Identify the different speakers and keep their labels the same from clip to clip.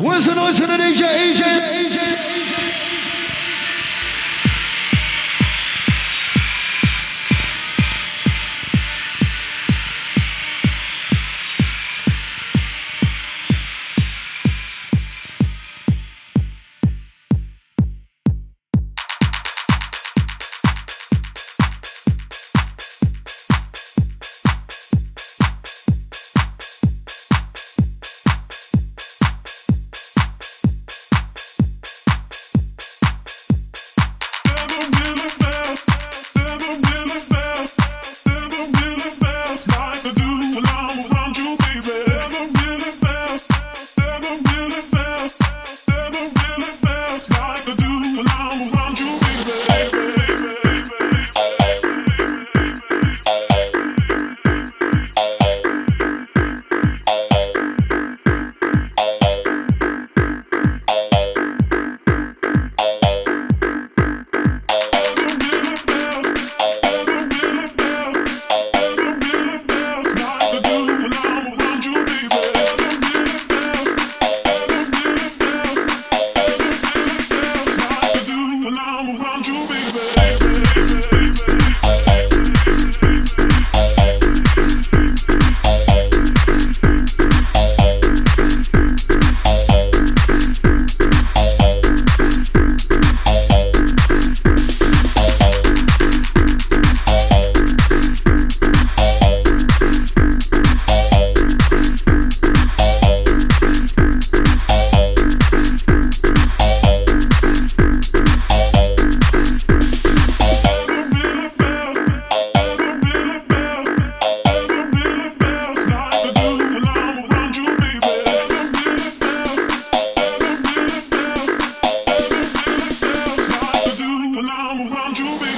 Speaker 1: Where's the noise in the DJ? Asian,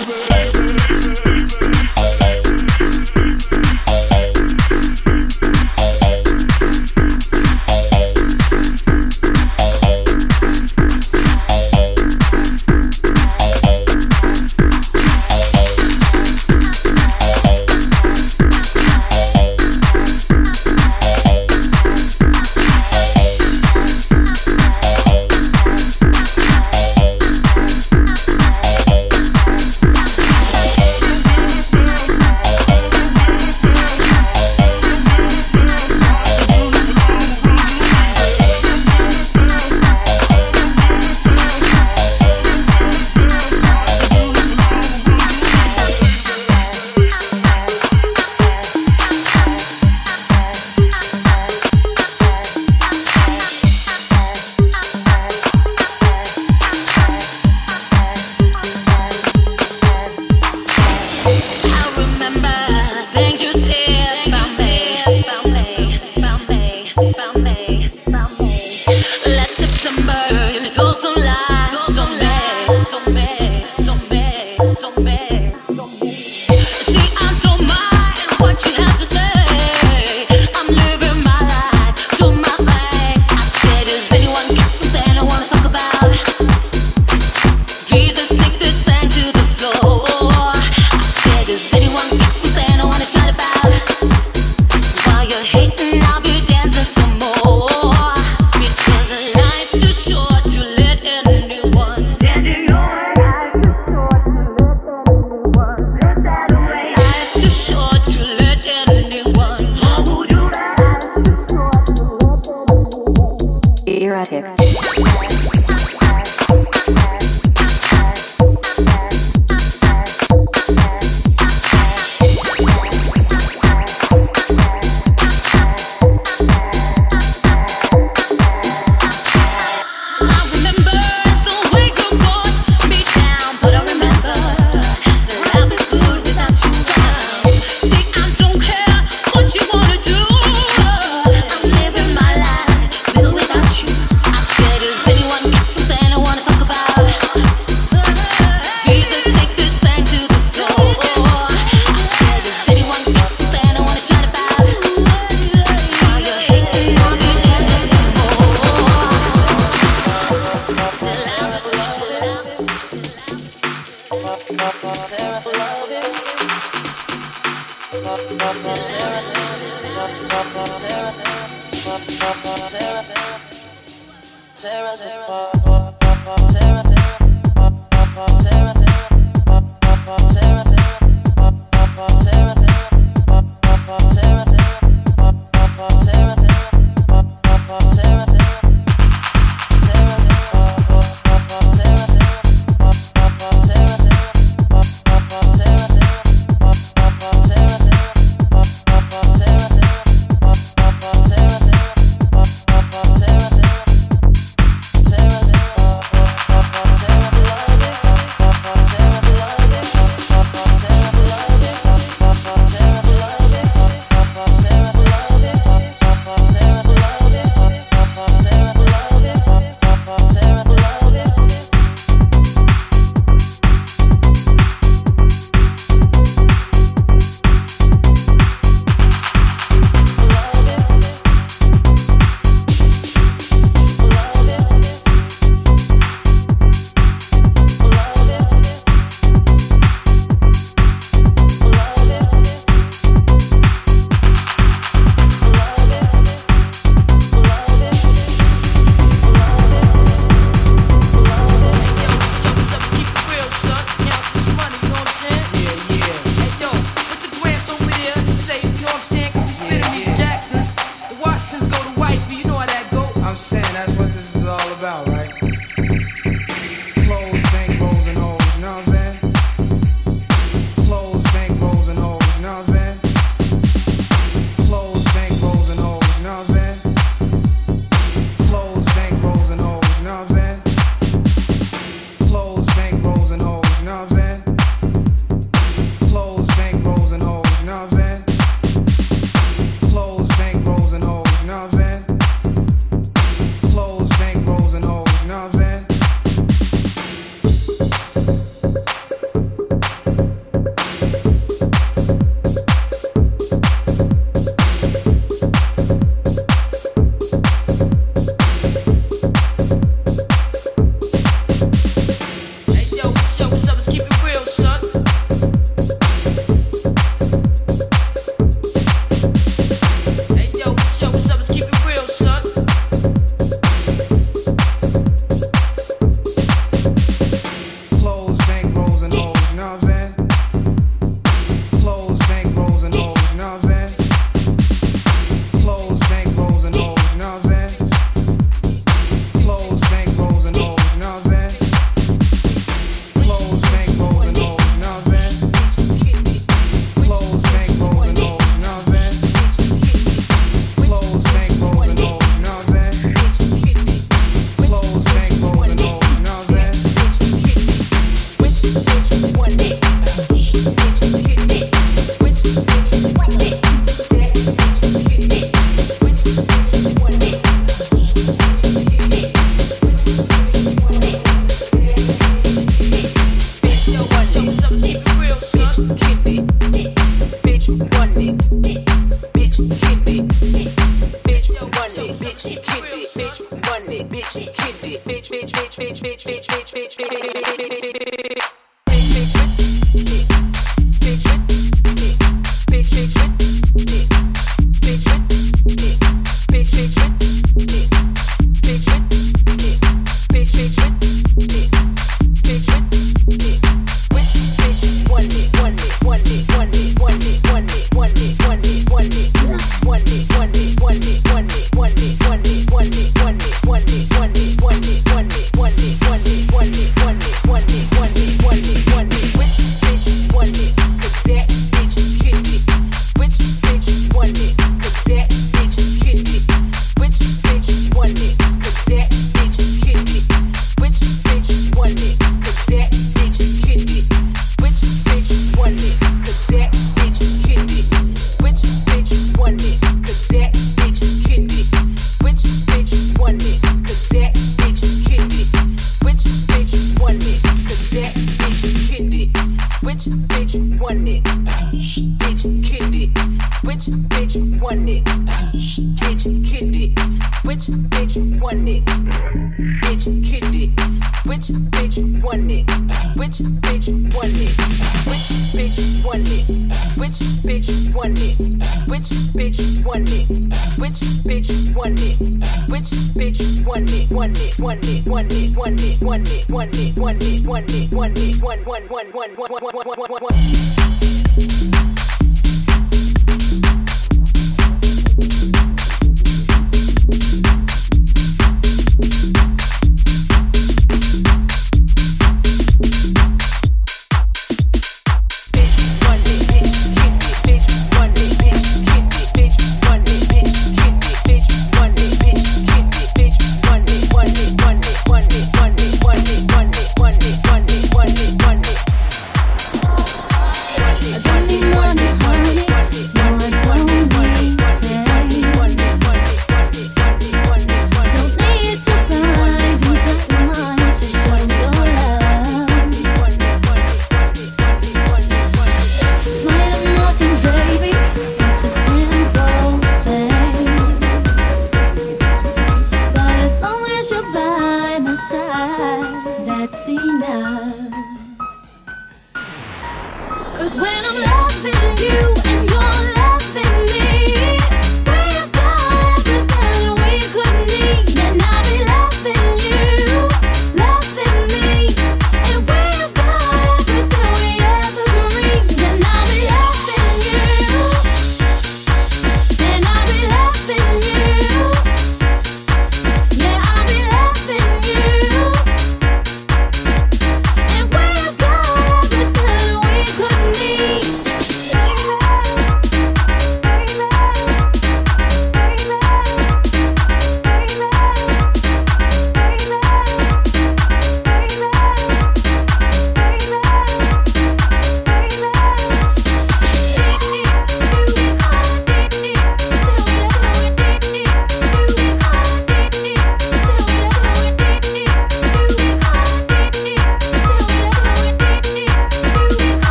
Speaker 2: baby.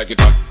Speaker 2: like it
Speaker 3: hot.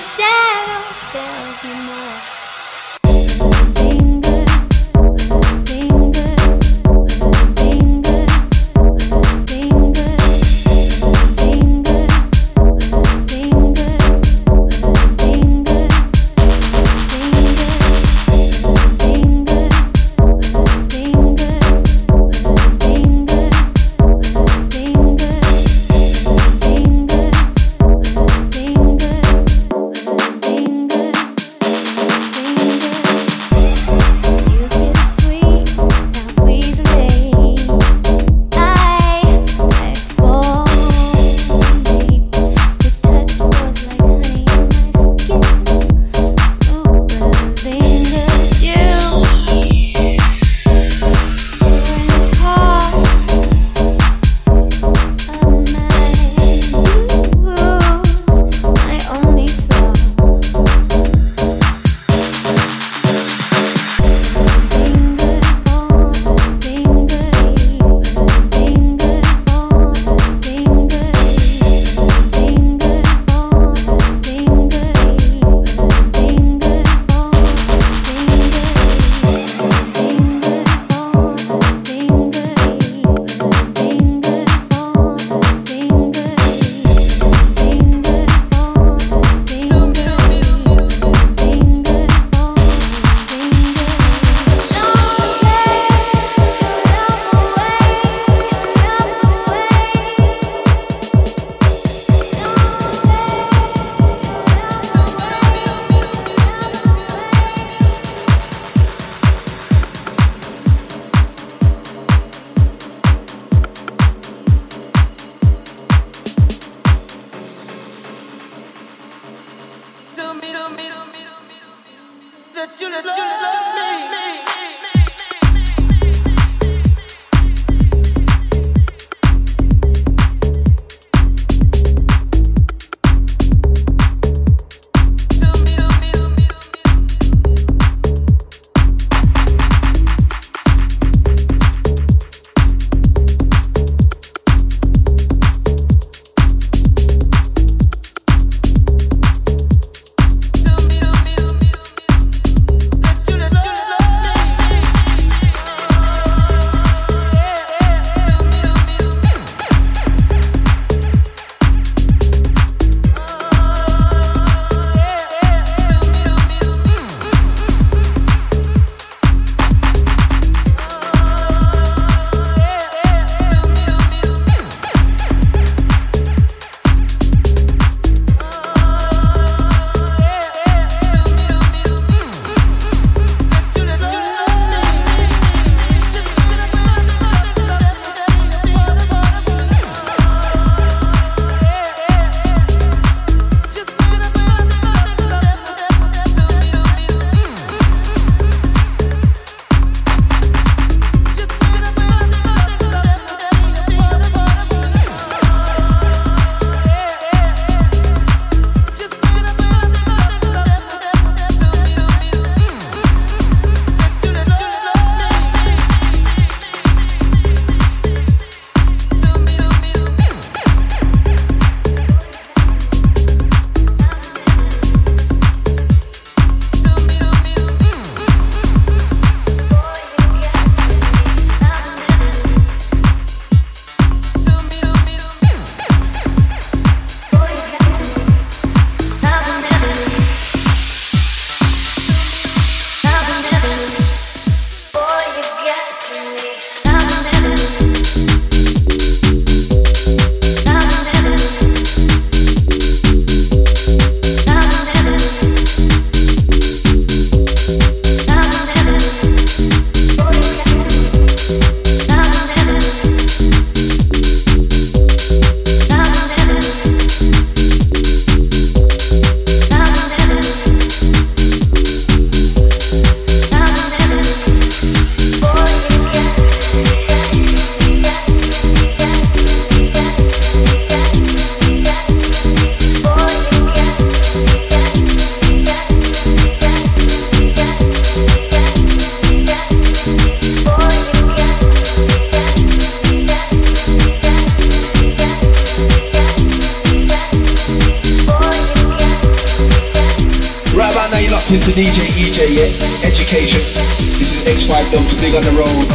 Speaker 3: shell. Big on the Road.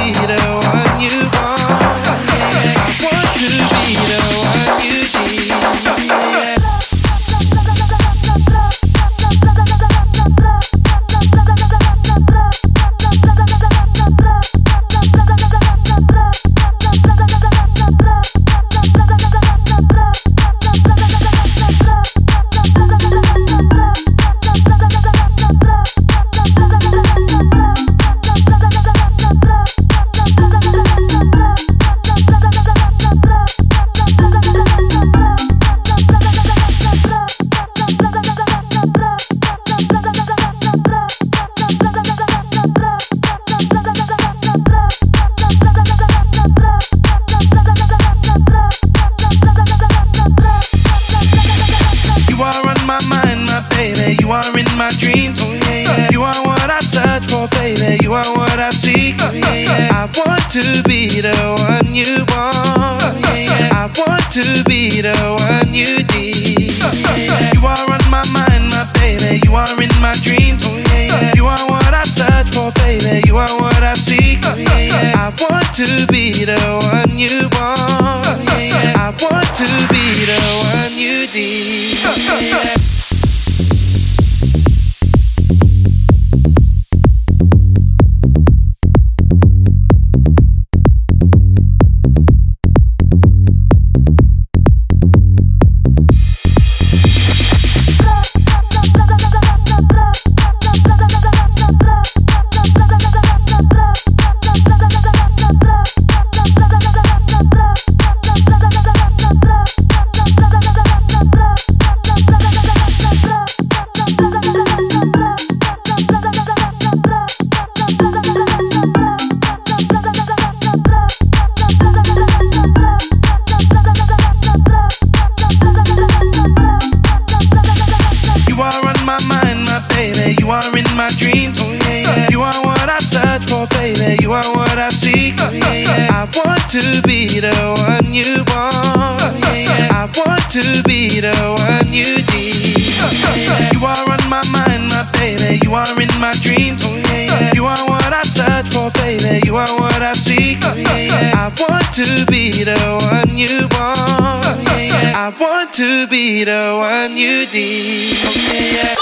Speaker 4: be the. to be to be the one you want. I want to be the one you need. You are on my mind, my baby. You are in my dreams. You are what I search for, baby. You are what I seek. I want to be the one you want. I want to be the one you need. Okay, yeah.